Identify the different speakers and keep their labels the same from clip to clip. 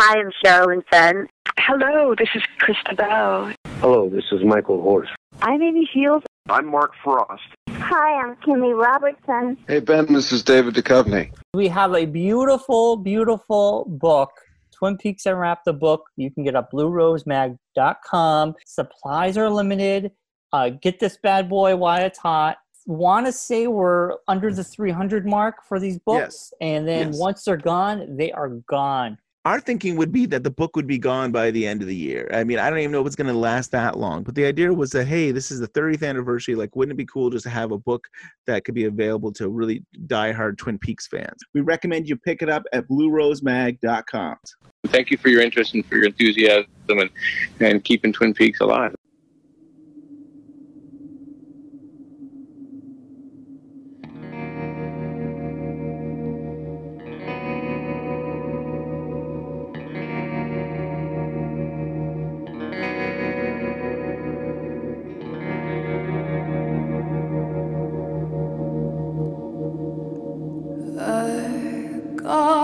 Speaker 1: Hi, I'm Sherilyn Fenn.
Speaker 2: Hello, this is Chrysta Bell.
Speaker 3: Hello, this is Michael Horse.
Speaker 1: I'm Amy Shiels.
Speaker 4: I'm Mark Frost.
Speaker 5: Hi, I'm Kimmy Robertson.
Speaker 6: Hey, Ben, this is David Duchovny.
Speaker 7: We have a beautiful, beautiful book. Twin Peaks Unwrapped the book. You can get at bluerosemag.com. Supplies are limited. Uh, get this bad boy while it's hot. Want to say we're under the 300 mark for these books.
Speaker 8: Yes.
Speaker 7: And then
Speaker 8: Yes.
Speaker 7: once they're gone, they are gone.
Speaker 8: Our thinking would be that the book would be gone by the end of the year. I mean, I don't even know if it's going to last that long. But the idea was that, hey, this is the 30th anniversary. Like, wouldn't it be cool just to have a book that could be available to really diehard Twin Peaks fans? We recommend you pick it up at bluerosemag.com.
Speaker 9: Thank you for your interest and for your enthusiasm and, and keeping Twin Peaks alive.
Speaker 10: I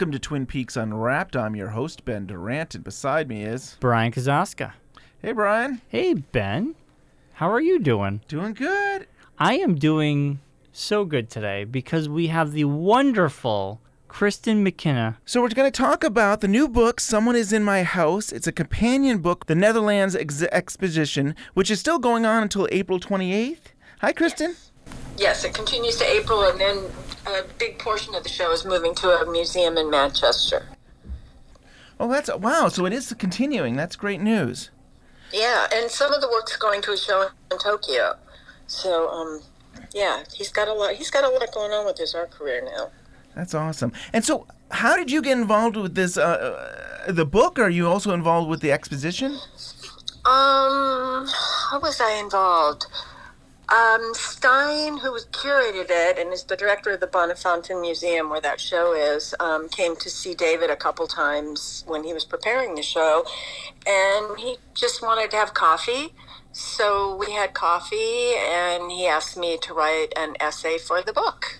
Speaker 8: Welcome to Twin Peaks Unwrapped. I'm your host, Ben Durant, and beside me is
Speaker 7: Brian Kozaczka.
Speaker 8: Hey, Brian.
Speaker 7: Hey, Ben. How are you doing?
Speaker 8: Doing good.
Speaker 7: I am doing so good today because we have the wonderful Kristine McKenna.
Speaker 8: So, we're going to talk about the new book, Someone is in My House. It's a companion book, The Netherlands Ex- Exposition, which is still going on until April 28th. Hi, Kristine.
Speaker 11: Yes, it continues to April, and then a big portion of the show is moving to a museum in Manchester.
Speaker 8: Oh, that's wow. So, it is continuing. That's great news.
Speaker 11: Yeah, and some of the work's going to a show in Tokyo. So, um, yeah, he's got a lot. He's got a lot going on with his art career now.
Speaker 8: That's awesome. And so, how did you get involved with this, uh, uh, the book? Are you also involved with the exposition?
Speaker 11: Um, how was I involved? Um, Stijn, who curated it and is the director of the Bonnefanten Museum, where that show is, um, came to see David a couple times when he was preparing the show, and he just wanted to have coffee. So we had coffee, and he asked me to write an essay for the book.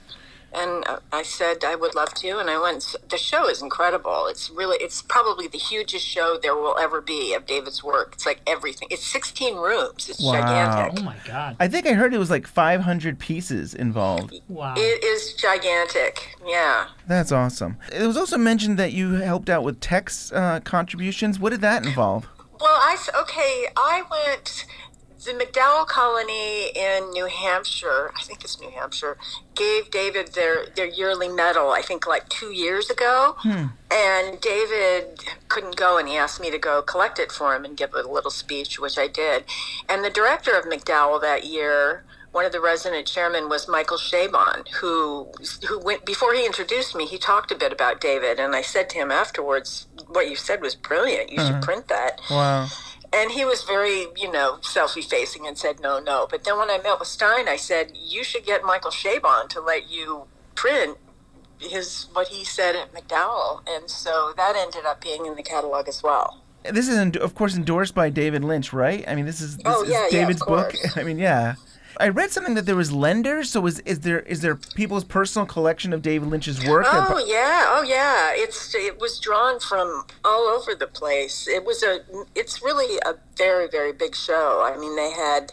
Speaker 11: And uh, I said I would love to, and I went. The show is incredible. It's really, it's probably the hugest show there will ever be of David's work. It's like everything. It's 16 rooms. It's gigantic.
Speaker 7: Oh my God.
Speaker 8: I think I heard it was like 500 pieces involved.
Speaker 7: Wow.
Speaker 11: It is gigantic. Yeah.
Speaker 8: That's awesome. It was also mentioned that you helped out with text uh, contributions. What did that involve?
Speaker 11: Well, I okay. I went. The MacDowell Colony in New Hampshire, I think it's New Hampshire, gave David their, their yearly medal, I think like two years ago. Hmm. And David couldn't go, and he asked me to go collect it for him and give a little speech, which I did. And the director of MacDowell that year, one of the resident chairmen, was Michael Chabon, who who went before he introduced me. He talked a bit about David, and I said to him afterwards, "What you said was brilliant. You should hmm. print that."
Speaker 8: Wow.
Speaker 11: And he was very, you know, selfie facing and said no, no. But then when I met with Stijn, I said, you should get Michael Chabon to let you print his what he said at MacDowell. And so that ended up being in the catalog as well.
Speaker 8: This is, of course, endorsed by David Lynch, right? I mean, this is, this
Speaker 11: Oh,
Speaker 8: is
Speaker 11: yeah, yeah,
Speaker 8: David's book. I mean, yeah. I read something that there was lenders. So is is there is there people's personal collection of David Lynch's work? that-
Speaker 11: Oh yeah, oh yeah. It's it was drawn from all over the place. It was a it's really a very very big show. I mean, they had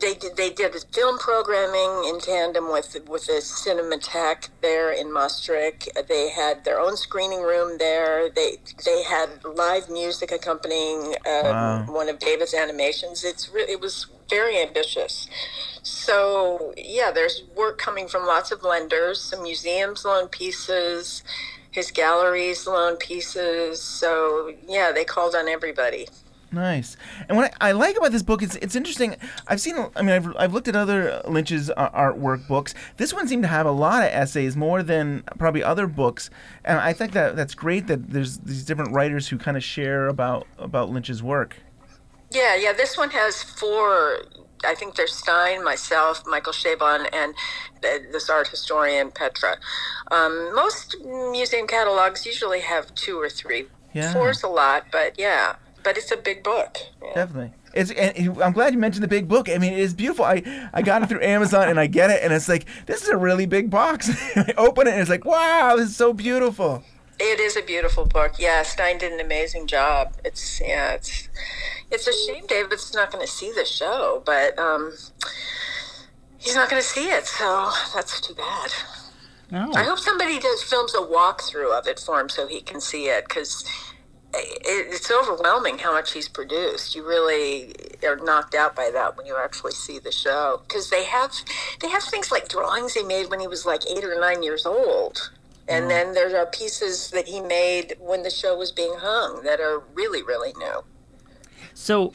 Speaker 11: they did they did film programming in tandem with with the Cinematheque there in Maastricht. They had their own screening room there. They they had live music accompanying uh,
Speaker 8: Wow.
Speaker 11: one of David's animations. It's re- it was very ambitious. So, yeah, there's work coming from lots of lenders. Some museums loan pieces, his galleries loan pieces. So, yeah, they called on everybody.
Speaker 8: Nice. And what I, I like about this book is it's interesting. I've seen, I mean, I've, I've looked at other Lynch's uh, artwork books. This one seemed to have a lot of essays, more than probably other books. And I think that that's great that there's these different writers who kind of share about about Lynch's work.
Speaker 11: Yeah, yeah. This one has four. I think there's Stijn, myself, Michael Chabon, and this art historian Petra. Um, most museum catalogs usually have two or three.
Speaker 8: Yeah.
Speaker 11: Four's a lot, but yeah, but it's a big book. Yeah.
Speaker 8: Definitely. It's and I'm glad you mentioned the big book. I mean, it is beautiful. I, I got it through Amazon and I get it and it's like this is a really big box. I open it and it's like wow, this is so beautiful.
Speaker 11: It is a beautiful book. Yeah, Stijn did an amazing job. It's yeah, it's it's a shame David's not going to see the show, but um, he's not going to see it, so that's too bad.
Speaker 7: No.
Speaker 11: I hope somebody does films a walkthrough of it for him so he can see it because it's overwhelming how much he's produced. You really are knocked out by that when you actually see the show because they have they have things like drawings he made when he was like eight or nine years old. And then there are pieces that he made when the show was being hung that are really, really new.
Speaker 7: So,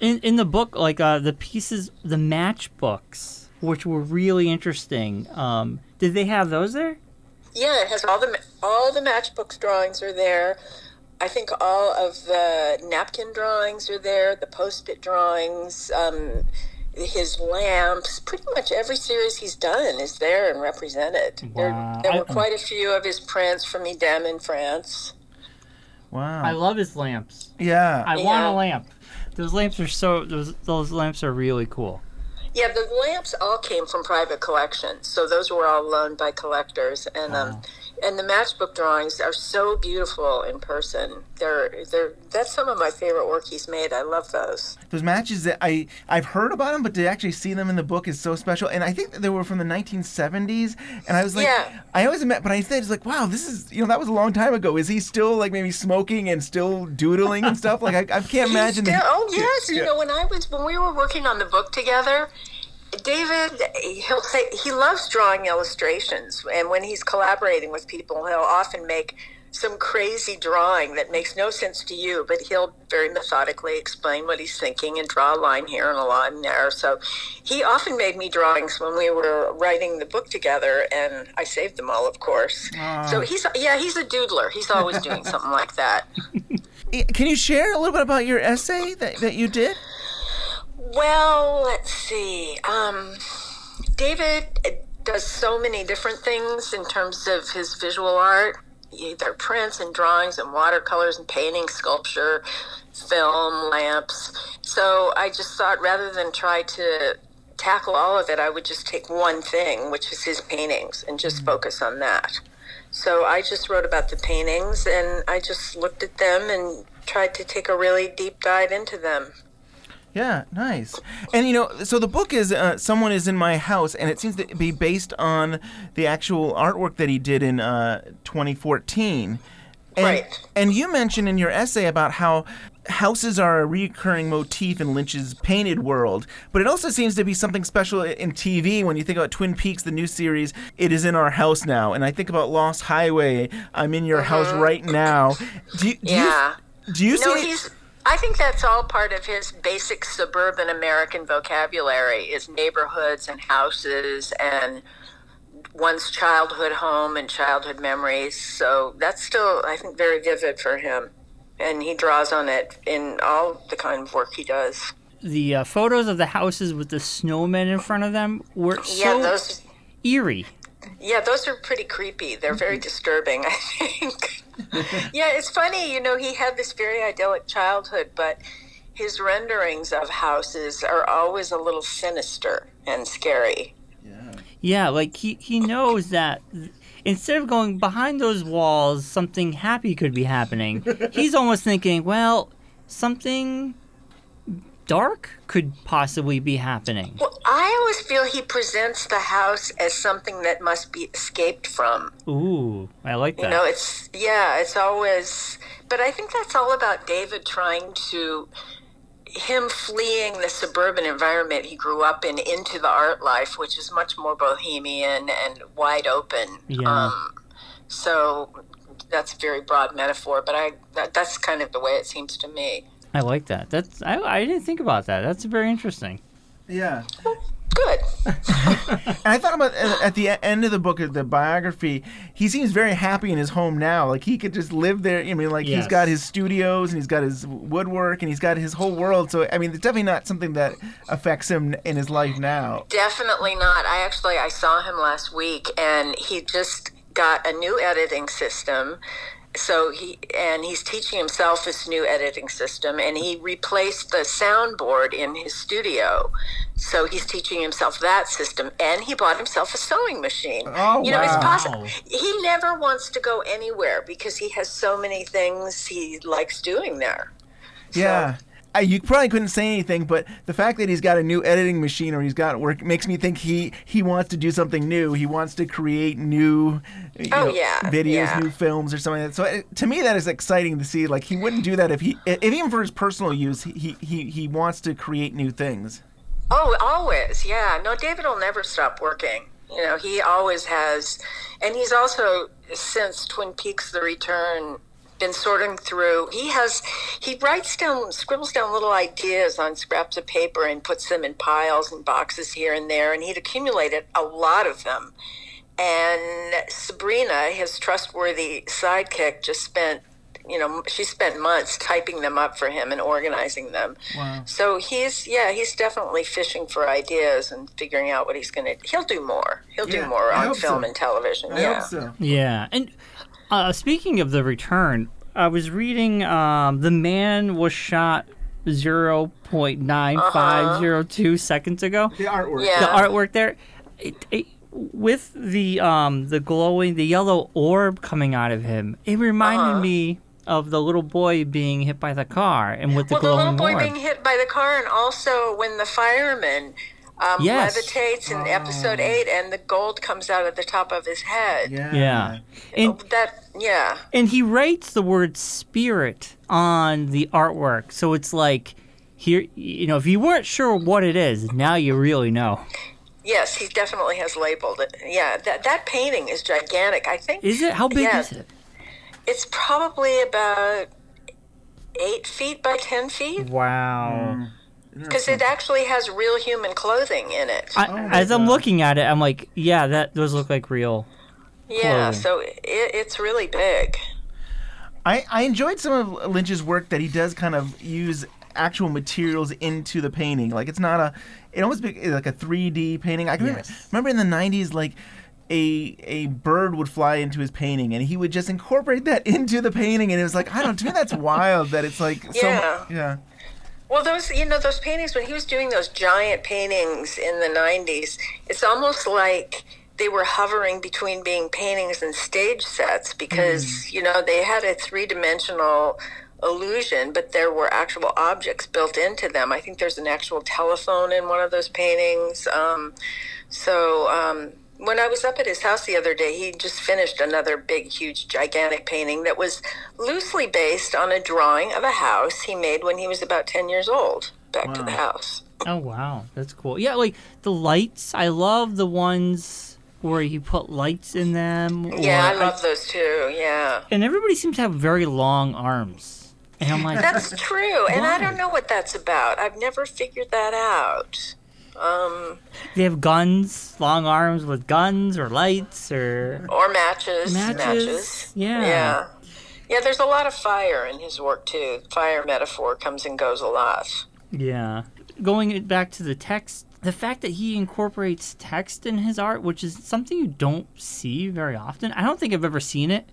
Speaker 7: in in the book, like uh, the pieces, the matchbooks, which were really interesting. Um, did they have those there?
Speaker 11: Yeah, it has all the all the matchbooks drawings are there. I think all of the napkin drawings are there. The post-it drawings, um, his lamps, pretty much every series he's done is there and represented.
Speaker 7: Wow.
Speaker 11: There, there were
Speaker 7: I-
Speaker 11: quite a few of his prints from Idem in France.
Speaker 8: Wow.
Speaker 7: I love his lamps.
Speaker 8: yeah.
Speaker 7: I want a lamp. Those lamps are so. Those those lamps are really cool.
Speaker 11: Yeah, the lamps all came from private collections, so those were all loaned by collectors, and um, and the matchbook drawings are so beautiful in person. They're they're that's some of my favorite work he's made. I love those.
Speaker 8: those matches that I I've heard about them, but to actually see them in the book is so special. And I think that they were from the 1970s. And I was like,
Speaker 11: Yeah.
Speaker 8: I always met, but I said, it's like, wow, this is you know that was a long time ago. Is he still like maybe smoking and still doodling and stuff? Like I, I can't imagine. That
Speaker 11: still-
Speaker 8: he-
Speaker 11: oh yes, you know when I was when we were working on the book together, David he'll say he loves drawing illustrations, and when he's collaborating with people, he'll often make some crazy drawing that makes no sense to you, but he'll very methodically explain what he's thinking and draw a line here and a line there. So he often made me drawings when we were writing the book together, and I saved them all, of course. Ah. So he's yeah, he's a doodler. He's always doing something like that.
Speaker 8: Can you share a little bit about your essay that, that you did?
Speaker 11: Well, let's see. Um, David does so many different things in terms of his visual art. Are prints and drawings and watercolors and painting, sculpture, film, lamps. So I just thought rather than try to tackle all of it, I would just take one thing, which is his paintings, and just focus on that. So I just wrote about the paintings and I just looked at them and tried to take a really deep dive into them.
Speaker 8: Yeah, nice. And you know, so the book is uh, "Someone Is in My House," and it seems to be based on the actual artwork that he did in uh, 2014. And,
Speaker 11: Right.
Speaker 8: And you mentioned in your essay about how houses are a recurring motif in Lynch's painted world, but it also seems to be something special in TV. When you think about Twin Peaks, the new series, it is in our house now. And I think about Lost Highway, I'm in your house right now. Do you, do
Speaker 11: Yeah.
Speaker 8: you, do you
Speaker 11: no,
Speaker 8: see?
Speaker 11: I think that's all part of his basic suburban American vocabulary: is neighborhoods and houses and one's childhood home and childhood memories. So that's still, I think, very vivid for him, and he draws on it in all the kind of work he does.
Speaker 7: The uh, photos of the houses with the snowmen in front of them were
Speaker 11: Yeah,
Speaker 7: so
Speaker 11: those.
Speaker 7: eerie.
Speaker 11: Yeah, those are pretty creepy. They're very disturbing, I think. yeah, it's funny, you know, he had this very idyllic childhood, but his renderings of houses are always a little sinister and scary.
Speaker 7: Yeah, yeah like he he knows that instead of going behind those walls, something happy could be happening. He's almost thinking, well, something dark could possibly be happening.
Speaker 11: Well, I always feel he presents the house as something that must be escaped from.
Speaker 7: Ooh, I like that.
Speaker 11: You know, it's, yeah, it's always, but I think that's all about David trying to, him fleeing the suburban environment he grew up in into the art life, which is much more bohemian and wide open.
Speaker 7: Yeah.
Speaker 11: Um, so that's a very broad metaphor, but I that, that's kind of the way it seems to me.
Speaker 7: I like that. That's I, I didn't think about that. That's very interesting.
Speaker 8: Yeah.
Speaker 11: Good.
Speaker 8: And I thought about at at the e- end of the book, of the biography, he seems very happy in his home now. Like he could just live there. I mean, like he's got his studios and he's got his woodwork and he's got his whole world. So I mean, it's definitely not something that affects him in his life now.
Speaker 11: Definitely not. I actually I saw him last week, and he just got a new editing system. So he and he's teaching himself this new editing system, and he replaced the soundboard in his studio. So he's teaching himself that system, and he bought himself a sewing machine.
Speaker 8: Oh,
Speaker 11: you know, it's possible. He never wants to go anywhere because he has so many things he likes doing there.
Speaker 8: Yeah. I, you probably couldn't say anything, but the fact that he's got a new editing machine or he's got work makes me think he he wants to do something new. He wants to create new you
Speaker 11: Oh,
Speaker 8: know,
Speaker 11: yeah,
Speaker 8: videos,
Speaker 11: yeah.
Speaker 8: new films or something. Like that. So it, to me, that is exciting to see. Like he wouldn't do that if he, if even for his personal use, he he he wants to create new things.
Speaker 11: Oh, always. Yeah. No, David will never stop working. You know, he always has. And he's also, since Twin Peaks The Return, been sorting through. He has, he writes down, scribbles down little ideas on scraps of paper and puts them in piles and boxes here and there. And he'd accumulated a lot of them. And Sabrina, his trustworthy sidekick, just spent, you know, she spent months typing them up for him and organizing them.
Speaker 8: Wow.
Speaker 11: So he's yeah, he's definitely fishing for ideas and figuring out what he's gonna. He'll do more. He'll
Speaker 8: Yeah,
Speaker 11: do more
Speaker 8: I
Speaker 11: on film
Speaker 8: so.
Speaker 11: and television.
Speaker 8: I
Speaker 11: yeah.
Speaker 8: hope so.
Speaker 7: Yeah, and uh, speaking of the return, I was reading um, the man was shot zero point nine five zero two seconds ago.
Speaker 8: The artwork.
Speaker 11: Yeah.
Speaker 7: The artwork there, it, it, with the um the glowing the yellow orb coming out of him, it reminded
Speaker 11: Uh-huh.
Speaker 7: me of the little boy being hit by the car and with the
Speaker 11: Well, the little boy
Speaker 7: orb.
Speaker 11: being hit by the car, and also when the fireman um,
Speaker 7: Yes.
Speaker 11: levitates in episode eight, and the gold comes out of the top of his head.
Speaker 8: Yeah.
Speaker 7: yeah, and
Speaker 11: That yeah.
Speaker 7: and he writes the word spirit on the artwork, so it's like here you know if you weren't sure what it is, now you really know.
Speaker 11: Yes, he definitely has labeled it. Yeah, that that painting is gigantic. I think
Speaker 7: Is it how big
Speaker 11: Yeah.
Speaker 7: is it?
Speaker 11: it's probably about eight feet by ten feet.
Speaker 7: Wow.
Speaker 11: Because it actually has real human clothing in it.
Speaker 7: I,
Speaker 8: Oh
Speaker 7: as I'm looking at it, I'm like, yeah, that does look like real.
Speaker 11: yeah,
Speaker 7: clothing.
Speaker 11: so it, it's really big.
Speaker 8: I, I enjoyed some of Lynch's work that he does kind of use actual materials into the painting. Like it's not a, it almost be like a 3D painting. I can remember,
Speaker 7: Yes.
Speaker 8: remember in the 90s, like a a bird would fly into his painting and he would just incorporate that into the painting. And it was like, I don't, to me that's wild that it's like, so,
Speaker 11: Yeah. Well, those you know those paintings when he was doing those giant paintings in the '90s, it's almost like they were hovering between being paintings and stage sets because you know they had a three-dimensional illusion, but there were actual objects built into them. I think there's an actual telephone in one of those paintings. Um, so um, when I was up at his house the other day, he just finished another big, huge, gigantic painting that was loosely based on a drawing of a house he made when he was about 10 years old. Back to the house.
Speaker 7: Oh wow, that's cool. Yeah, like the lights. I love the ones where you put lights in them.
Speaker 11: Yeah, I love those too. Yeah.
Speaker 7: And everybody seems to have very long arms. And I'm like,
Speaker 11: That's true. And I don't know what that's about. I've never figured that out. Um,
Speaker 7: they have guns, long arms with guns or lights or
Speaker 11: or matches.
Speaker 7: Matches, yeah.
Speaker 11: Yeah. Yeah, there's a lot of fire in his work too. Fire metaphor comes and goes a lot.
Speaker 7: yeah. Going back to the text, the fact that he incorporates text in his art, which is something you don't see very often. I don't think I've ever seen it.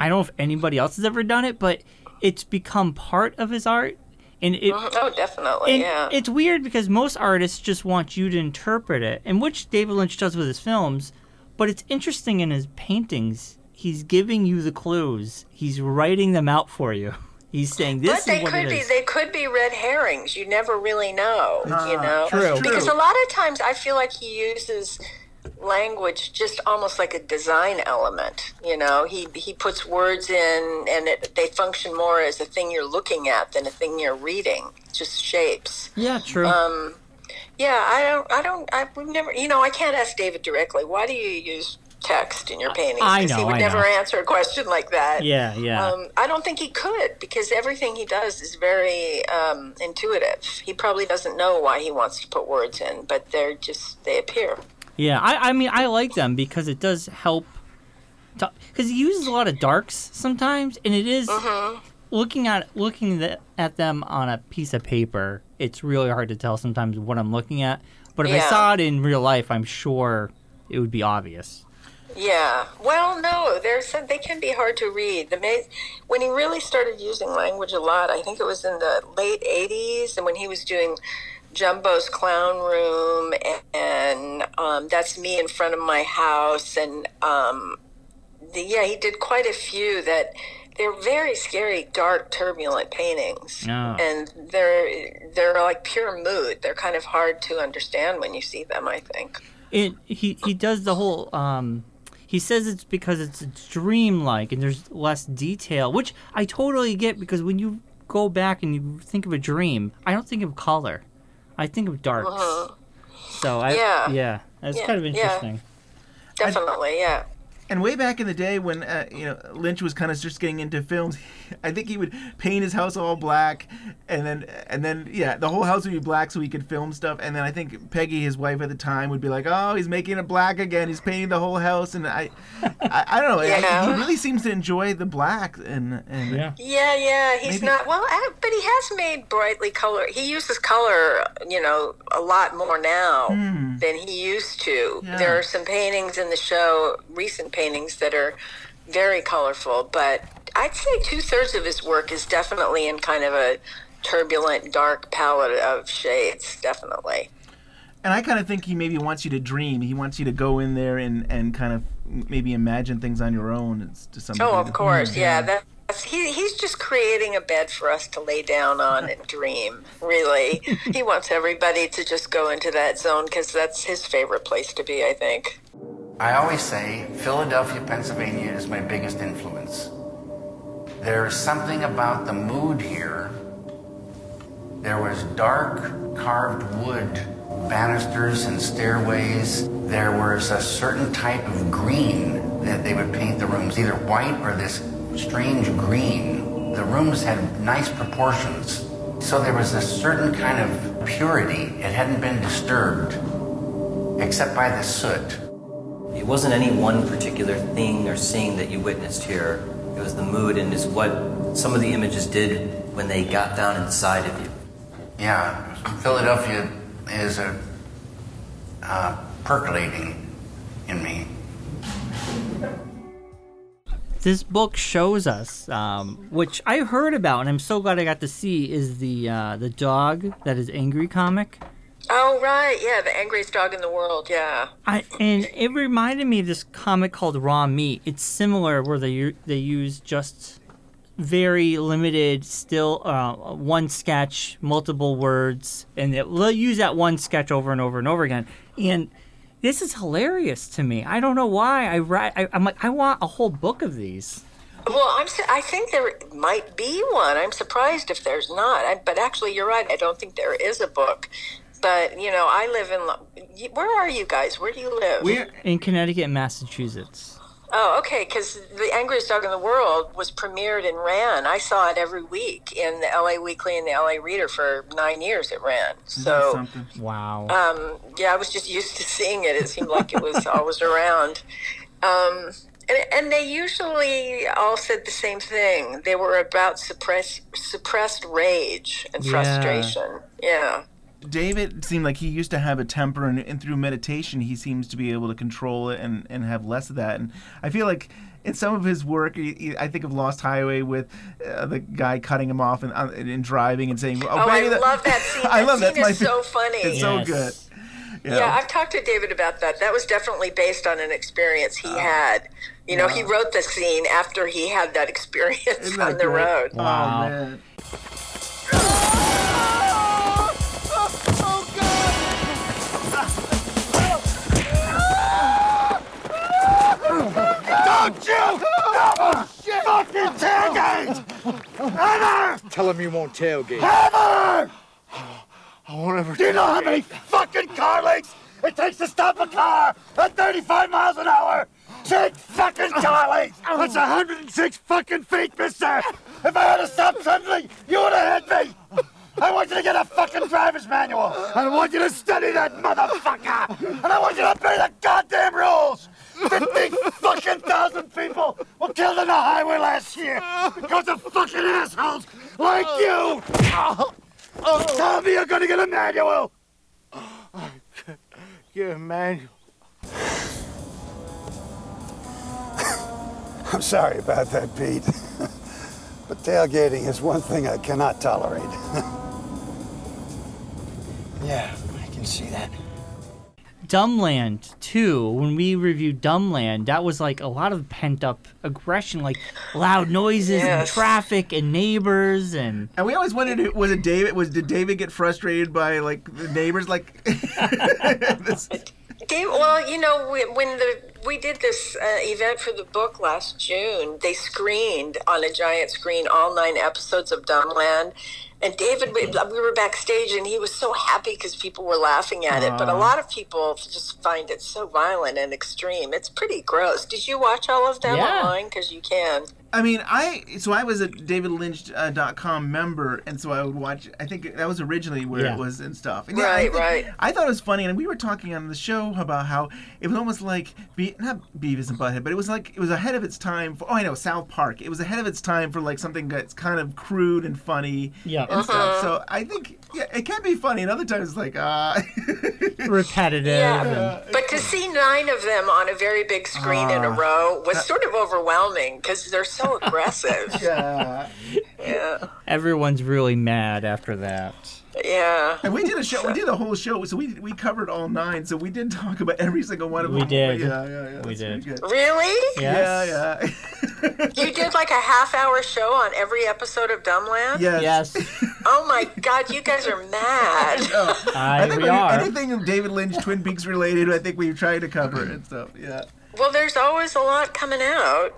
Speaker 7: I don't know if anybody else has ever done it, but it's become part of his art. And it,
Speaker 11: Mhm. Oh, definitely.
Speaker 7: And
Speaker 11: yeah.
Speaker 7: it's weird because most artists just want you to interpret it, and which David Lynch does with his films. But it's interesting in his paintings. He's giving you the clues. He's writing them out for you. He's saying this
Speaker 11: but they
Speaker 7: is what
Speaker 11: could
Speaker 7: it
Speaker 11: be they could be red herrings. You never really know, you know.
Speaker 7: true.
Speaker 11: Because a lot of times I feel like he uses language just almost like a design element. You know, he he puts words in, and it, they function more as a thing you're looking at than a thing you're reading. Just shapes.
Speaker 7: Yeah, true.
Speaker 11: Um, yeah, I don't, I don't, i've never, you know, I can't ask David directly. Why do you use text in your paintings?
Speaker 7: I
Speaker 11: 'Cause he
Speaker 7: know,
Speaker 11: would
Speaker 7: I
Speaker 11: never
Speaker 7: know.
Speaker 11: answer a question like that.
Speaker 7: Yeah, yeah.
Speaker 11: Um, I don't think he could because everything he does is very um, intuitive. He probably doesn't know why he wants to put words in, but they're just they appear.
Speaker 7: Yeah, I, I mean, I like them because it does help. Because he uses a lot of darks sometimes, and it is-
Speaker 11: Mm-hmm.
Speaker 7: looking at looking the, at them on a piece of paper. It's really hard to tell sometimes what I'm looking at. But if I saw it in real life, I'm sure it would be obvious.
Speaker 11: Yeah. Well, no, there's they can be hard to read. The ma- when he really started using language a lot, I think it was in the late '80s, and when he was doing Jumbo's Clown Room, and um, that's me in front of my house, and um, the, yeah, he did quite a few that they're very scary, dark, turbulent paintings,
Speaker 7: Oh.
Speaker 11: and they're they're like pure mood. They're kind of hard to understand when you see them. I think.
Speaker 7: It he he does the whole. Um, he says it's because it's dreamlike and there's less detail, which I totally get because when you go back and you think of a dream, I don't think of color, I think of darks.
Speaker 11: Mhm.
Speaker 7: So I
Speaker 11: Yeah.
Speaker 7: yeah, that's
Speaker 11: Yeah,
Speaker 7: kind of
Speaker 11: yeah.
Speaker 7: interesting.
Speaker 11: Definitely, yeah.
Speaker 8: And way back in the day when uh, you know Lynch was kind of just getting into films, I think he would paint his house all black, and then and then yeah, the whole house would be black so he could film stuff. And then I think Peggy, his wife at the time, would be like, "Oh, he's making it black again. He's painting the whole house." And I, I, I don't know. I- he really seems to enjoy the black and and
Speaker 7: yeah.
Speaker 11: Yeah, yeah, he's
Speaker 8: Maybe-
Speaker 11: not well, but he has made brightly color. He uses color, you know, a lot more now
Speaker 8: Hmm.
Speaker 11: than he used to.
Speaker 8: Yeah.
Speaker 11: There are some paintings in the show, recent paintings that are very colorful, but I'd say two thirds of his work is definitely in kind of a turbulent, dark palette of shades. Definitely.
Speaker 8: And I kind of think he maybe wants you to dream. He wants you to go in there and, and kind of maybe imagine things on your own. It's to some
Speaker 11: Oh,
Speaker 8: degree.
Speaker 11: of course, yeah. That's he, he's just creating a bed for us to lay down on and dream. Really, he wants everybody to just go into that zone because that's his favorite place to be. I think.
Speaker 4: I always say Philadelphia, Pennsylvania is my biggest influence. There's something about the mood here. There was dark carved wood banisters and stairways. There was a certain type of green that they would paint the rooms, either white or this strange green. The rooms had nice proportions. So there was a certain kind of purity. It hadn't been disturbed, except by the soot.
Speaker 12: It wasn't any one particular thing or scene that you witnessed here. It was the mood and is what some of the images did when they got down inside of you.
Speaker 4: Yeah, Philadelphia is a uh, percolating in me.
Speaker 7: This book shows us, um, which I heard about, and I'm so glad I got to see, is the uh, the dog that is angry comic.
Speaker 11: Oh right, yeah, the angriest dog in the world. Yeah.
Speaker 7: I and it reminded me of this comic called Raw Meat. It's similar where they they use just very limited, still uh, one sketch, multiple words, and they'll use that one sketch over and over and over again. And this is hilarious to me. I don't know why. I write. I, I'm like, I want a whole book of these.
Speaker 11: Well, I'm. su- I think there might be one. I'm surprised if there's not. I, but actually, you're right. I don't think there is a book. But you know, I live in. Where are you guys? Where do you live?
Speaker 7: We're in Connecticut and Massachusetts.
Speaker 11: Oh, okay. Because the angriest dog in the world was premiered and ran. I saw it every week in the LA Weekly and the LA Reader for nine years. It ran. So.
Speaker 7: Wow.
Speaker 11: Um, yeah, I was just used to seeing it. It seemed like it was always around. Um, and, and they usually all said the same thing. They were about suppress, suppressed rage and
Speaker 8: Yeah.
Speaker 11: frustration. Yeah.
Speaker 8: David seemed like he used to have a temper, and, and through meditation, he seems to be able to control it and, and have less of that. And I feel like in some of his work, he, he- I think of Lost Highway with uh, the guy cutting him off and, uh, and driving and saying, "Oh,
Speaker 11: Oh, I
Speaker 8: baby, that-"
Speaker 11: love that scene.
Speaker 8: I love That
Speaker 11: scene
Speaker 8: that's my
Speaker 11: is
Speaker 8: fa-
Speaker 11: so funny.
Speaker 8: It's so good.
Speaker 11: Yeah. I've talked to David about that. That was definitely based on an experience he had. You know, he wrote the scene after he had that experience
Speaker 8: Isn't that
Speaker 11: on the
Speaker 8: great?
Speaker 11: road.
Speaker 8: Oh man.
Speaker 13: fucking tailgate! Ever!
Speaker 14: Tell him you won't tailgate.
Speaker 13: Ever!
Speaker 14: I won't ever
Speaker 13: Do you know how many fucking car lengths it takes to stop a car at 35 miles an hour? Six fucking car lengths! That's 106 fucking feet, mister! If I had to stop suddenly, you would have hit me! I want you to get a fucking driver's manual! I want you to study that motherfucker! And I want you to obey the goddamn rules! 50 fucking thousand people were killed on the highway last year because of fucking assholes like you! Tell me you're gonna get a manual!
Speaker 14: Get a manual.
Speaker 15: I'm sorry about that, Pete. but tailgating is one thing I cannot tolerate.
Speaker 14: Yeah, I can see that.
Speaker 7: Dumbland too. When we reviewed Dumbland, that was like a lot of pent up aggression, like loud noises and traffic and neighbors and.
Speaker 8: And we always wondered, was it David? Was did David get frustrated by like the neighbors? Like,
Speaker 11: Dave, well, you know, we, when the we did this uh, event for the book last June, they screened on a giant screen all nine episodes of Dumbland. And David, we we were backstage, and he was so happy because people were laughing at it. But a lot of people just find it so violent and extreme. It's pretty gross. Did you watch all of them
Speaker 8: Yeah.
Speaker 11: online? Because you can.
Speaker 8: I mean, I so I was a DavidLynch.com member, and so I would watch. I think that was originally where
Speaker 11: Yeah.
Speaker 8: it was and stuff. And
Speaker 11: Right,
Speaker 8: I think-
Speaker 11: right.
Speaker 8: I thought it was funny, and we were talking on the show about how it was almost like Be- not Beavis and Butthead, but it was like it was ahead of its time. For, oh, I know South Park. It was ahead of its time for like something that's kind of crude and funny.
Speaker 7: Yeah.
Speaker 8: and stuff.
Speaker 11: Uh-huh.
Speaker 8: So I think yeah, it can be funny, and other times it's like uh
Speaker 7: repetitive.
Speaker 11: Yeah,
Speaker 7: and-
Speaker 11: but to see nine of them on a very big screen in a
Speaker 8: Ah.
Speaker 11: row was sort of overwhelming because they're so aggressive.
Speaker 8: yeah.
Speaker 11: Yeah.
Speaker 7: Everyone's really mad after that.
Speaker 11: Yeah.
Speaker 8: And we did a show. We did a whole show. So we we covered all nine. So we did talk about every single one of
Speaker 7: We
Speaker 8: them.
Speaker 7: did.
Speaker 8: Yeah, yeah, yeah.
Speaker 7: We did.
Speaker 8: pretty good.
Speaker 11: Really?
Speaker 8: Yeah, yeah.
Speaker 11: You did like a half hour show on every episode of Dumbland?
Speaker 8: Yes. yes.
Speaker 11: Oh my god, you guys are mad.
Speaker 8: I think we are. anything David Lynch, Twin Peaks related. I think we've tried to cover and stuff. Yeah.
Speaker 11: Well, there's always a lot coming out.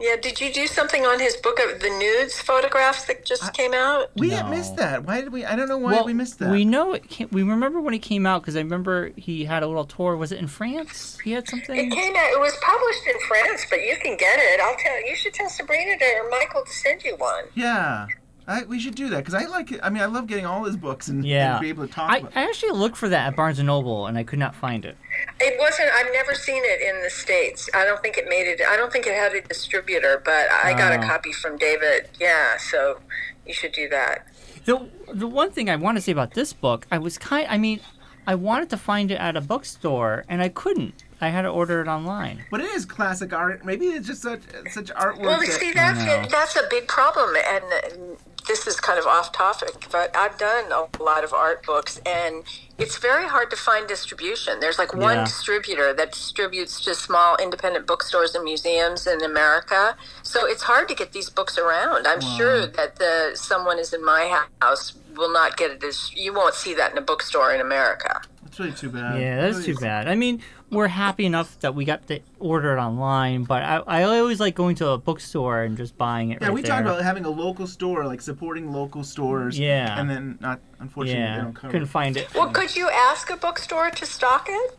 Speaker 11: Yeah, did you do something on his book of the nudes photographs that just came out?
Speaker 8: We had missed that. Why did we? I don't know why
Speaker 7: well,
Speaker 8: we missed that.
Speaker 7: We know it. Came, we remember when it came out because I remember he had a little tour. Was it in France? He had something.
Speaker 11: It came out. It was published in France, but you can get it. I'll tell you. should tell Sabrina to, or Michael to send you one.
Speaker 8: Yeah. I, we should do that because I like it. I mean, I love getting all his books and,
Speaker 7: Yeah.
Speaker 8: and be able to talk
Speaker 7: I,
Speaker 8: about.
Speaker 7: I actually looked for that at Barnes and Noble and I could not find it.
Speaker 11: It wasn't. I've never seen it in the states. I don't think it made it. I don't think it had a distributor, but I got a copy from David. Yeah, so you should do that.
Speaker 7: The the one thing I want to say about this book, I was kind. I mean, I wanted to find it at a bookstore and I couldn't. I had to order it online.
Speaker 8: But it is classic art. Maybe it's just such such artwork.
Speaker 11: Well,
Speaker 8: that,
Speaker 11: see, that's that's a big problem, and this is kind of off topic, but I've done a lot of art books, and it's very hard to find distribution. There's like one
Speaker 16: Yeah.
Speaker 11: distributor that distributes to small independent bookstores and museums in America, so it's hard to get these books around. I'm
Speaker 8: Wow.
Speaker 11: sure that the someone is in my house will not get it as you won't see that in a bookstore in America.
Speaker 8: That's really too bad.
Speaker 7: Yeah, that's
Speaker 8: Really
Speaker 7: too bad. I mean, we're happy enough that we got to order it online, but I, I always like going to a bookstore and just buying it.
Speaker 8: Yeah,
Speaker 7: right
Speaker 8: we
Speaker 7: there.
Speaker 8: talked about having a local store, like supporting local stores.
Speaker 7: Yeah.
Speaker 8: And then not, unfortunately, they don't cover.
Speaker 7: couldn't find it.
Speaker 11: Well, could you ask a bookstore to stock it?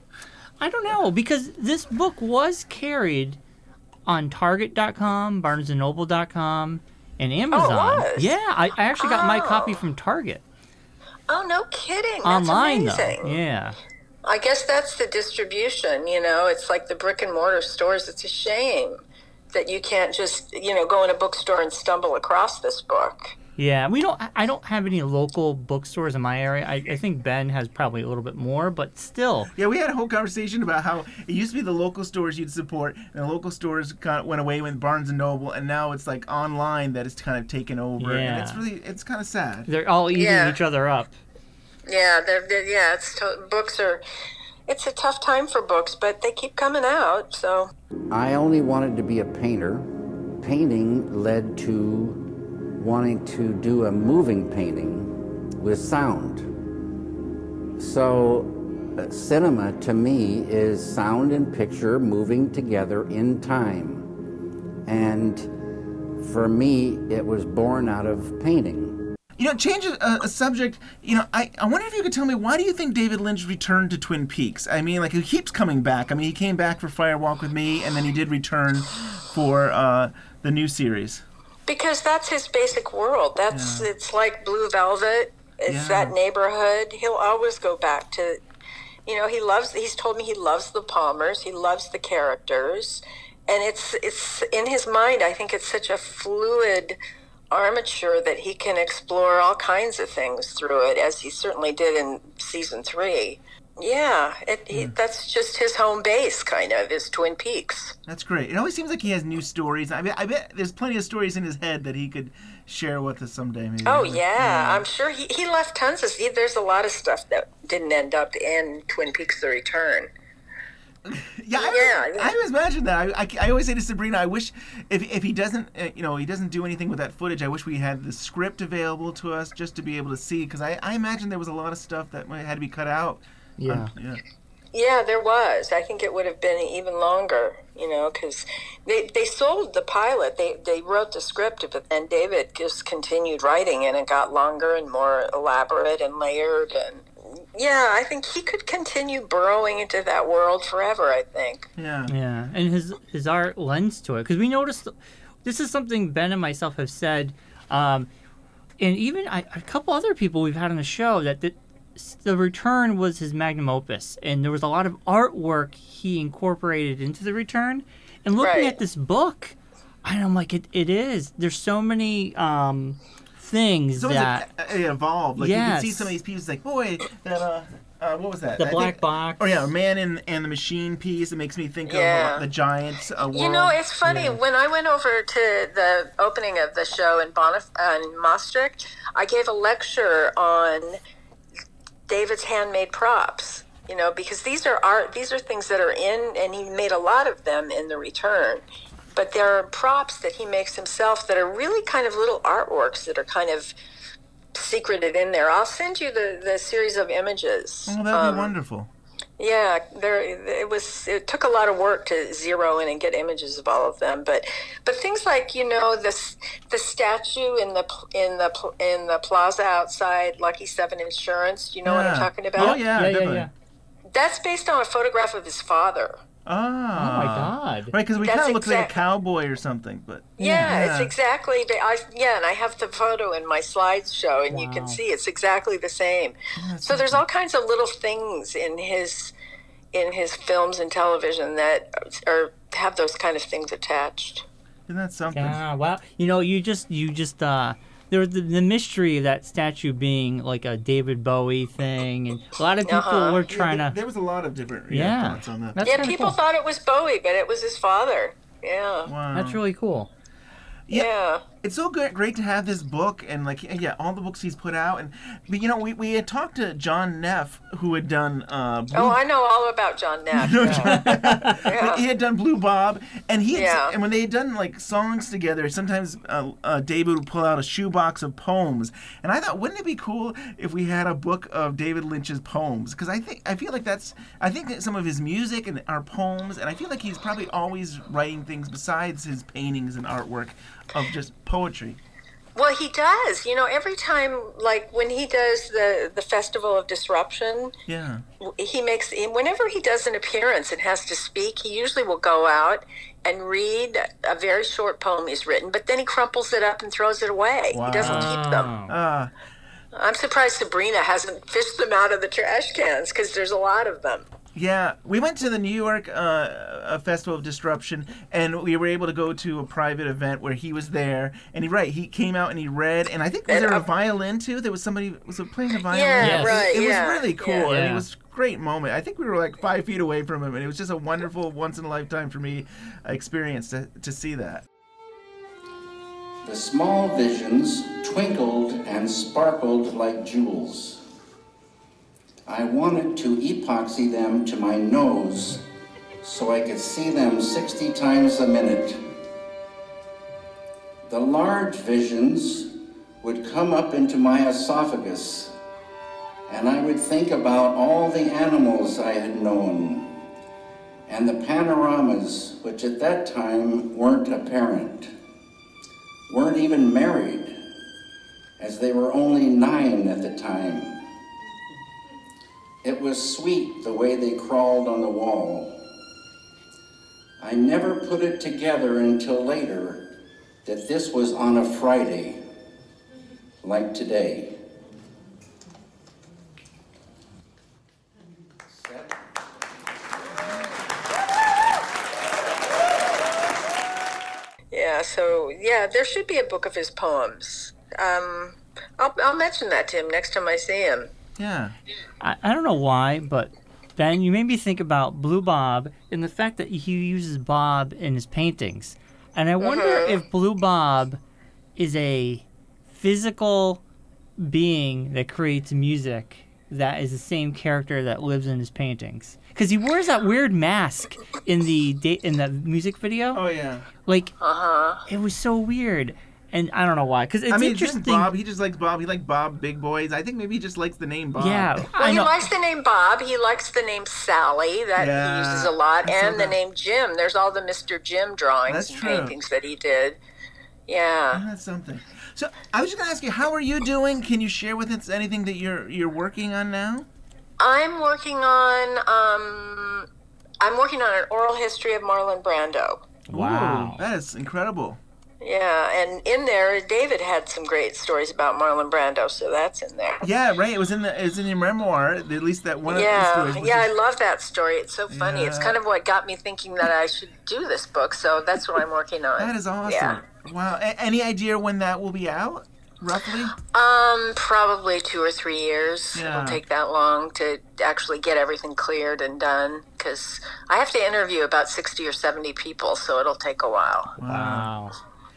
Speaker 7: I don't know because this book was carried on Target.com, BarnesandNoble.com, and oh, Amazon.
Speaker 11: was?
Speaker 7: Yeah, I, I actually got my
Speaker 11: Oh.
Speaker 7: copy from Target
Speaker 11: Oh, no kidding! That's
Speaker 7: online
Speaker 11: amazing.
Speaker 7: though. Yeah.
Speaker 11: I guess that's the distribution, you know, it's like the brick and mortar stores. It's a shame that you can't just, you know, go in a bookstore and stumble across this book.
Speaker 7: Yeah, we don't. I don't have any local bookstores in my area. I, I think Ben has probably a little bit more, but still.
Speaker 8: Yeah, we had a whole conversation about how it used to be the local stores you'd support, and the local stores kind of went away with Barnes and Noble, and now it's like online that that is kind of taken over, and
Speaker 7: Yeah.
Speaker 8: it's really it's kind of sad.
Speaker 7: They're all eating
Speaker 11: Yeah.
Speaker 7: each other up.
Speaker 11: Yeah, they're, they're yeah, it's books are it's a tough time for books, but they keep coming out, so
Speaker 16: I only wanted to be a painter. Painting led to wanting to do a moving painting with sound. So, uh, cinema to me is sound and picture moving together in time. And for me, it was born out of painting.
Speaker 8: You know, change a, a subject. You know, I, I wonder if you could tell me why do you think David Lynch returned to Twin Peaks? I mean, like he keeps coming back. I mean, he came back for Fire Walk with Me, and then he did return for uh, the new series.
Speaker 11: Because that's his basic world. That's it's like Blue Velvet. It's
Speaker 8: Yeah.
Speaker 11: that neighborhood. He'll always go back to you know, he loves he's told me he loves the Palmers, he loves the characters. And it's it's in his mind, I think it's such a fluid armature that he can explore all kinds of things through it, as he certainly did in season three. Yeah, it, he, hmm. that's just his home base, kind of, is Twin Peaks.
Speaker 8: That's great. It always seems like he has new stories. I bet, I bet there's plenty of stories in his head that he could share with us someday. Maybe.
Speaker 11: Oh yeah, I'm sure he, he left tons of. he- There's a lot of stuff that didn't end up in Twin Peaks: The Return.
Speaker 8: Yeah, I, yeah, I always imagine that. I, I, I always say to Sabrina, I wish if, if he doesn't, uh, you know, he doesn't do anything with that footage. I wish we had the script available to us just to be able to see, because I, I imagine there was a lot of stuff that had to be cut out.
Speaker 7: Yeah.
Speaker 8: Um, yeah.
Speaker 11: Yeah, there was. I think it would have been even longer, you know, because they, they sold the pilot. They they wrote the script, but then David just continued writing, and it got longer and more elaborate and layered. And yeah, I think he could continue burrowing into that world forever. I think.
Speaker 8: Yeah.
Speaker 7: Yeah, and his his art lends to it because we noticed this is something Ben and myself have said, um, and even I, a couple other people we've had on the show that the, the return was his magnum opus, and there was a lot of artwork he incorporated into the return. And looking
Speaker 11: Right.
Speaker 7: at this book, I I'm like it, it is. There's so many um, things
Speaker 8: So
Speaker 7: that
Speaker 8: it, it evolved. Like you can see some of these pieces, like boy, that uh, uh what was that?
Speaker 7: The
Speaker 8: I
Speaker 7: black
Speaker 8: think-
Speaker 7: box.
Speaker 8: Oh yeah, a man in and the machine piece. It makes me think
Speaker 11: Yeah.
Speaker 8: of uh, the Giants. Uh,
Speaker 11: You know, it's funny.
Speaker 8: Yeah.
Speaker 11: When I went over to the opening of the show in Bonif- uh, in Maastricht, I gave a lecture on David's handmade props. You know, because these are art, these are things that are in, and he made a lot of them in the return. But there are props that he makes himself that are really kind of little artworks that are kind of secreted in there. I'll send you the, the series of images.
Speaker 8: Oh, that'd
Speaker 11: Um,
Speaker 8: be wonderful.
Speaker 11: yeah, there it was. It took a lot of work to zero in and get images of all of them, but but things like you know this the statue in the in the in the plaza outside Lucky Seven Insurance. You know what I'm talking about?
Speaker 8: Oh, yeah, Yeah, yeah, definitely. yeah.
Speaker 11: That's based on a photograph of his father.
Speaker 8: Ah.
Speaker 7: my God.
Speaker 8: Right, because we kind of look like a cowboy or something, but
Speaker 11: Yeah, it's exactly. I yeah, and I have the photo in my slideshow, and you can see it's exactly the same. so there's all kinds of little things in his in his films and television that are have those kind of things attached.
Speaker 8: Isn't that something?
Speaker 7: Yeah, wow. You know, you just you just uh there was the, the mystery of that statue being like a David Bowie thing and a lot of people
Speaker 11: Uh-huh.
Speaker 7: were
Speaker 11: Yeah,
Speaker 7: trying
Speaker 8: there,
Speaker 7: to
Speaker 8: there was a lot of different yeah,
Speaker 7: Yeah.
Speaker 8: thoughts on that.
Speaker 7: That's
Speaker 11: yeah, people
Speaker 7: cool.
Speaker 11: thought it was Bowie, but it was his father. Yeah.
Speaker 8: Wow.
Speaker 7: That's really cool.
Speaker 8: Yeah. It's so good, great to have this book and like yeah, all the books he's put out and but you know we, we had talked to John Neff who had done uh Blue
Speaker 11: Oh, I know all about John Neff. yeah.
Speaker 8: he had done Blue Bob, and he had,
Speaker 11: Yeah.
Speaker 8: and when they had done like songs together, sometimes uh, uh, David would pull out a shoebox of poems, and I thought, wouldn't it be cool if we had a book of David Lynch's poems? Because I think I feel like that's I think that some of his music and our poems, and I feel like he's probably always writing things besides his paintings and artwork of just poetry.
Speaker 11: Well, he does. You know, every time, like when he does the the Festival of Disruption,
Speaker 8: Yeah.
Speaker 11: he makes whenever he does an appearance and has to speak he usually will go out and read a very short poem he's written but then he crumples it up and throws it away he doesn't keep them
Speaker 8: Ah.
Speaker 11: i'm surprised sabrina hasn't fished them out of the trash cans because there's a lot of them
Speaker 8: Yeah, we went to the New York uh, uh, Festival of Disruption, and we were able to go to a private event where he was there. And he right, he came out and he read, and I think was
Speaker 11: And,
Speaker 8: there a
Speaker 11: uh,
Speaker 8: violin too? There was somebody was playing a violin.
Speaker 11: Yeah,
Speaker 8: It was-
Speaker 11: right,
Speaker 8: It was
Speaker 11: yeah,
Speaker 8: really cool,
Speaker 11: yeah.
Speaker 8: and it was a great moment. I think we were like five feet away from him, and it was just a wonderful, once in a lifetime for me experience to to see that.
Speaker 16: The small visions twinkled and sparkled like jewels. I wanted to epoxy them to my nose so I could see them 60 times a minute. The large visions would come up into my esophagus, and I would think about all the animals I had known and the panoramas which at that time weren't apparent. weren't even married, as they were only nine at the time. It was sweet the way they crawled on the wall. I never put it together until later that this was on a Friday, like today.
Speaker 11: Yeah, so yeah, there should be a book of his poems. Um, I'll, I'll mention that to him next time I see him.
Speaker 8: Yeah.
Speaker 7: I, I don't know why, but Ben, you made me think about Blue Bob and the fact that he uses Bob in his paintings. And I wonder
Speaker 11: Mhm.
Speaker 7: if Blue Bob is a physical being that creates music that is the same character that lives in his paintings. Because he wears that weird mask in the da- in the music video.
Speaker 8: Oh yeah.
Speaker 7: Like,
Speaker 11: uh-huh.
Speaker 7: it was so weird, and I don't know why. Because it's
Speaker 8: I mean,
Speaker 7: interesting.
Speaker 8: Bob. He just likes Bob. He likes Bob Big Boys. I think maybe he just likes the name Bob.
Speaker 7: Yeah,
Speaker 11: Well, he likes the name Bob. He likes the name Sally that
Speaker 8: Yeah,
Speaker 11: he uses a lot,
Speaker 8: I saw
Speaker 11: and the
Speaker 8: that.
Speaker 11: name Jim. There's all the Mr. Jim drawings
Speaker 8: That's
Speaker 11: and
Speaker 8: true.
Speaker 11: paintings that he did. Yeah.
Speaker 8: That's something. So I was just gonna ask you, how are you doing? Can you share with us anything that you're you're working on now?
Speaker 11: I'm working on um, I'm working on an oral history of Marlon Brando.
Speaker 8: Wow, that is incredible.
Speaker 11: Yeah, and in there, David had some great stories about Marlon Brando, so that's in there.
Speaker 8: Yeah, right. It was in the it was in your memoir. At least that one of the
Speaker 11: yeah,
Speaker 8: stories. was
Speaker 11: yeah, I love that story. It's so funny. It's kind of what got me thinking that I should do this book. So that's what I'm working on.
Speaker 8: that is awesome.
Speaker 11: Yeah.
Speaker 8: Wow. A- any idea when that will be out? Roughly.
Speaker 11: Um, probably two or three years.
Speaker 8: Yeah.
Speaker 11: It'll take that long to actually get everything cleared and done because I have to interview about sixty or seventy people, so it'll take a while.
Speaker 8: Wow.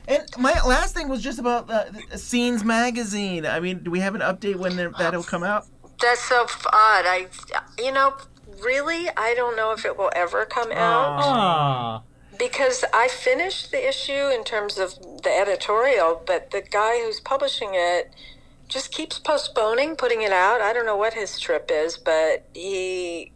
Speaker 8: And my last thing was just about uh, Scenes magazine. I mean, do we have an update when that'll come out?
Speaker 11: That's so odd. I, you know, really, I don't know if it will ever come out.
Speaker 7: Aw.
Speaker 11: because I finished the issue in terms of the editorial, but the guy who's publishing it just keeps postponing putting it out. I don't know what his trip is, but he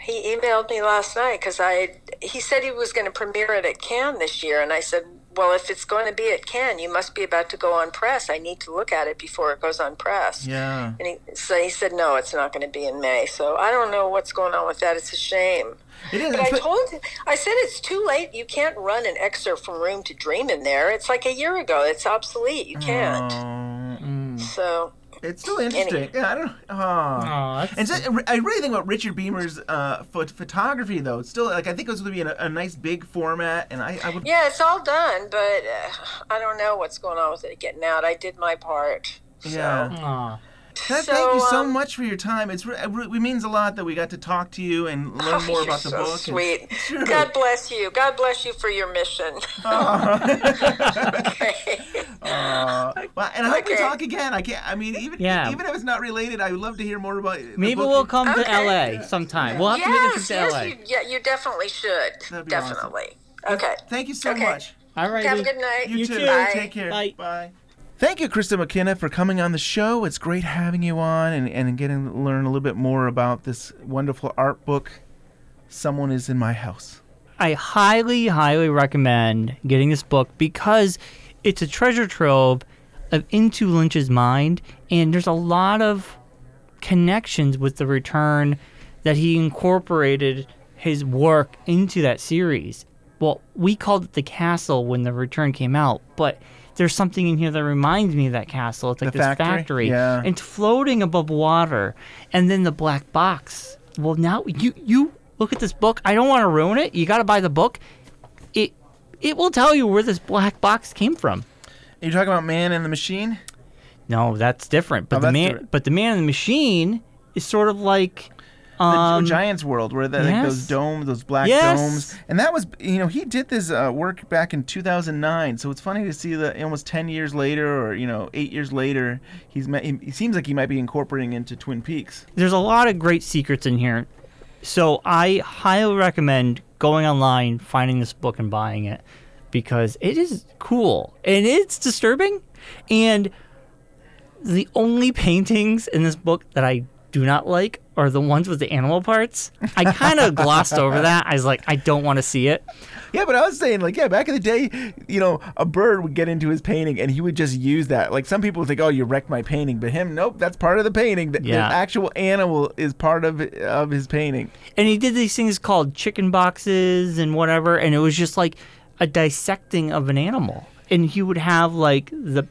Speaker 11: he emailed me last night because I he said he was going to premiere it at Cannes this year, and I said, well, if it's going to be at Cannes, you must be about to go on press. I need to look at it before it goes on press.
Speaker 8: Yeah.
Speaker 11: And he, so he said, no, it's not going to be in May. So I don't know what's going on with that. It's a shame.
Speaker 8: It is.
Speaker 11: But I told him, I said, it's too late. You can't run an excerpt from Room to Dream in there. It's like a year ago. It's obsolete. You can't. Oh, mm. So.
Speaker 8: It's still interesting. Yeah, I don't. Oh. and so, I really think about Richard Beymer's uh, phot- photography, though. It's still like I think it was going to be in a, a nice big format, and I, I would.
Speaker 11: Yeah, it's all done, but uh, I don't know what's going on with it getting out. I did my part.
Speaker 8: Yeah. Th-
Speaker 11: So,
Speaker 8: thank you so
Speaker 11: um,
Speaker 8: much for your time. It's re- it means a lot that we got to talk to you and learn
Speaker 11: Oh,
Speaker 8: more about the
Speaker 11: so
Speaker 8: book. and-
Speaker 11: Sweet.
Speaker 8: Sure.
Speaker 11: God bless you. God bless you for your mission.
Speaker 8: Uh, well, and I hope we talk again. I can't. I mean, even
Speaker 7: Yeah.
Speaker 8: even if it's not related, I would love to hear more about. the
Speaker 7: Maybe
Speaker 8: book.
Speaker 7: we'll come to
Speaker 11: Okay.
Speaker 7: LA sometime. We'll have to make a trip
Speaker 11: yes,
Speaker 7: to
Speaker 11: yes,
Speaker 7: LA.
Speaker 11: you, yeah, you definitely should.
Speaker 8: That'd be awesome.
Speaker 11: definitely. Okay.
Speaker 8: Thank you so
Speaker 11: Okay.
Speaker 8: much.
Speaker 7: All right.
Speaker 11: Have a good night.
Speaker 8: You, too.
Speaker 11: Bye.
Speaker 8: Take care. Bye. Bye. Thank you, Kristine McKenna, for coming on the show. It's great having you on and, and getting to learn a little bit more about this wonderful art book, Someone is in My House.
Speaker 7: I highly, highly recommend getting this book because it's a treasure trove of Into Lynch's mind, and there's a lot of connections with the return that he incorporated his work into that series. Well, we called it the castle when the return came out, but there's something in here that reminds me of that castle. It's like
Speaker 8: The
Speaker 7: this
Speaker 8: factory?
Speaker 7: factory.
Speaker 8: Yeah.
Speaker 7: It's floating above water. And then the black box. Well, now you you look at this book. I don't want to ruin it. You got to buy the book. It it will tell you where this black box came from.
Speaker 8: Are you talking about Man and the Machine?
Speaker 7: No, that's different. But
Speaker 8: Oh,
Speaker 7: the man
Speaker 8: different.
Speaker 7: but the man and the machine is sort of like
Speaker 8: The
Speaker 7: um,
Speaker 8: Giants World, where the, like those domes, those black
Speaker 7: Yes.
Speaker 8: domes, and that was, you know, he did this uh, work back in 2009. So it's funny to see that almost 10 years later, or you know, eight years later, he's ma- he, he seems like he might be incorporating into Twin Peaks.
Speaker 7: there's a lot of great secrets in here. So I highly recommend going online, finding this book, and buying it because it is cool and it's disturbing. And the only paintings in this book that I do not like are the ones with the animal parts. I kind of glossed over that. I was like, I don't want to see it.
Speaker 8: Yeah, but I was saying, like, yeah, back in the day, you know, a bird would get into his painting and he would just use that. Like, some people would think, oh, you wrecked my painting. But him, nope, that's part of the painting. The, the actual animal is part of of his painting.
Speaker 7: And he did these things called chicken boxes and whatever, and it was just like a dissecting of an animal. And he would have like the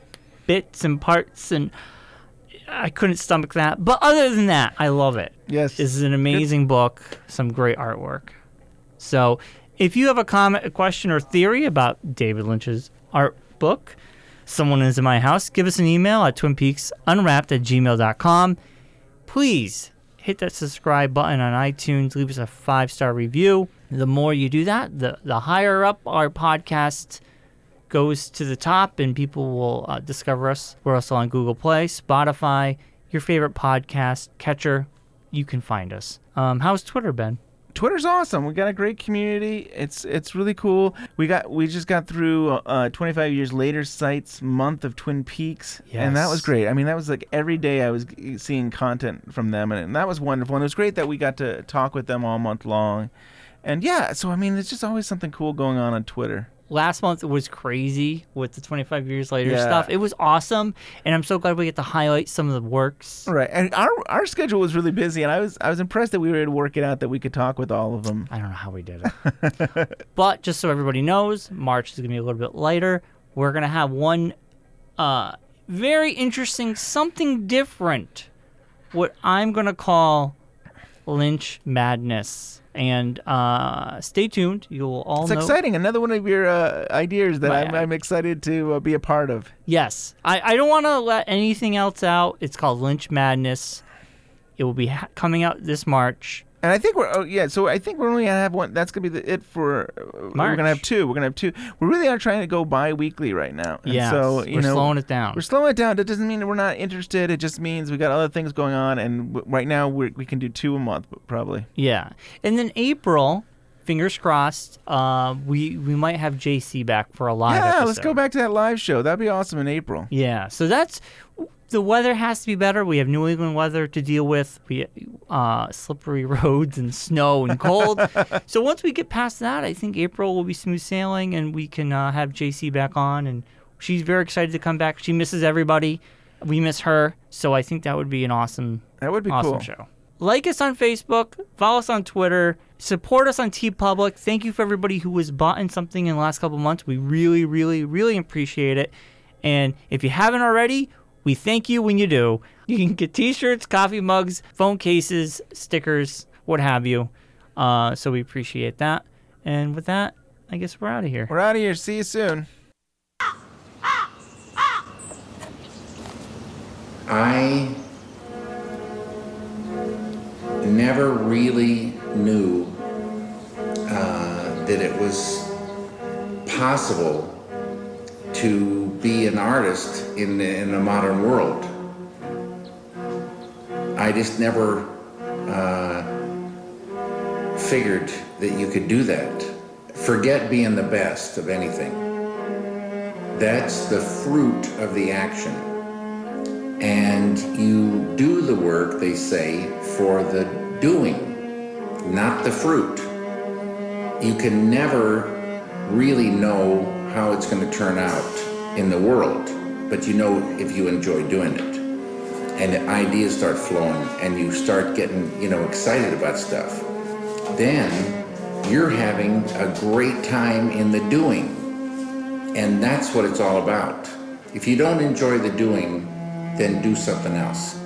Speaker 7: bits and parts, and I couldn't stomach that. But other than that, I love it.
Speaker 8: Yes.
Speaker 7: This is an amazing book, some great artwork. So if you have a comment, a question, or theory about David Lynch's art book, Someone is in my house, give us an email at twinpeaksunwrapped at gmail.com. Please hit that subscribe button on iTunes, leave us a five star review. The more you do that, the, the higher up our podcast goes to the top and people will uh, discover us. We're also on Google Play, Spotify, your favorite podcast catcher. You can find us. Um, how's Twitter, Ben?
Speaker 8: Twitter's awesome. We got a great community. It's it's really cool. We got we just got through uh, 25 years later sites month of Twin Peaks, and that was great. I mean, that was like every day I was seeing content from them, and, and that was wonderful. And it was great that we got to talk with them all month long. And yeah, so I mean, it's just always something cool going on on Twitter.
Speaker 7: Last month was crazy with the 25 years later
Speaker 8: Yeah.
Speaker 7: stuff. It was awesome, and I'm so glad we get to highlight some of the works.
Speaker 8: Right, and our our schedule was really busy, and I was I was impressed that we were able to work it out that we could talk with all of them.
Speaker 7: I don't know how we did it. but just so everybody knows, March is going to be a little bit lighter. We're going to have one uh, very interesting, something different, what I'm going to call Lynch Madness. And uh, stay tuned. You'll all
Speaker 8: It's
Speaker 7: know.
Speaker 8: exciting. Another one of your uh, ideas that I'm, I'm excited to uh, be a part of.
Speaker 7: Yes. I, I don't want to let anything else out. It's called Lynch Madness. It will be ha- coming out this March.
Speaker 8: And I think we're oh yeah, so I think we're only gonna have one. That's gonna be the, it for. Uh, we're gonna have two. We're gonna have two. We really are trying to go bi-weekly right now.
Speaker 7: Yeah.
Speaker 8: So you
Speaker 7: we're
Speaker 8: know
Speaker 7: slowing it down.
Speaker 8: We're slowing it down. That doesn't mean that we're not interested. It just means we got other things going on, and w- right now we we can do two a month probably.
Speaker 7: Yeah. And then April, fingers crossed, uh, we, we might have JC back for a live
Speaker 8: yeah,
Speaker 7: episode.
Speaker 8: let's go back to that live show. That'd be awesome in April.
Speaker 7: Yeah. So that's the weather has to be better. We have New England weather to deal with. We uh, slippery roads and snow and cold. so once we get past that, I think April will be smooth sailing, and we can uh, have JC back on. And she's very excited to come back. She misses everybody. We miss her. So I think that would be an awesome.
Speaker 8: That would be
Speaker 7: awesome
Speaker 8: cool.
Speaker 7: show. Like us on Facebook, follow us on Twitter, support us on TeePublic. Thank you for everybody who has bought in something in the last couple months. We really, really, really appreciate it. And if you haven't already, we thank you when you do. You can get T-shirts, coffee mugs, phone cases, stickers, what have you. Uh, so we appreciate that. And with that, I guess we're out of here.
Speaker 8: We're out of here. See you soon.
Speaker 16: I never really knew uh, that it was possible to be an artist in the, in the modern world. I just never uh, figured that you could do that. Forget being the best of anything. That's the fruit of the action and you do the work, they say, for the doing, not the fruit. You can never really know how it's going to turn out in the world, but you know if you enjoy doing it. And ideas start flowing and you start getting, you know, excited about stuff. Then you're having a great time in the doing. And that's what it's all about. If you don't enjoy the doing, then do something else.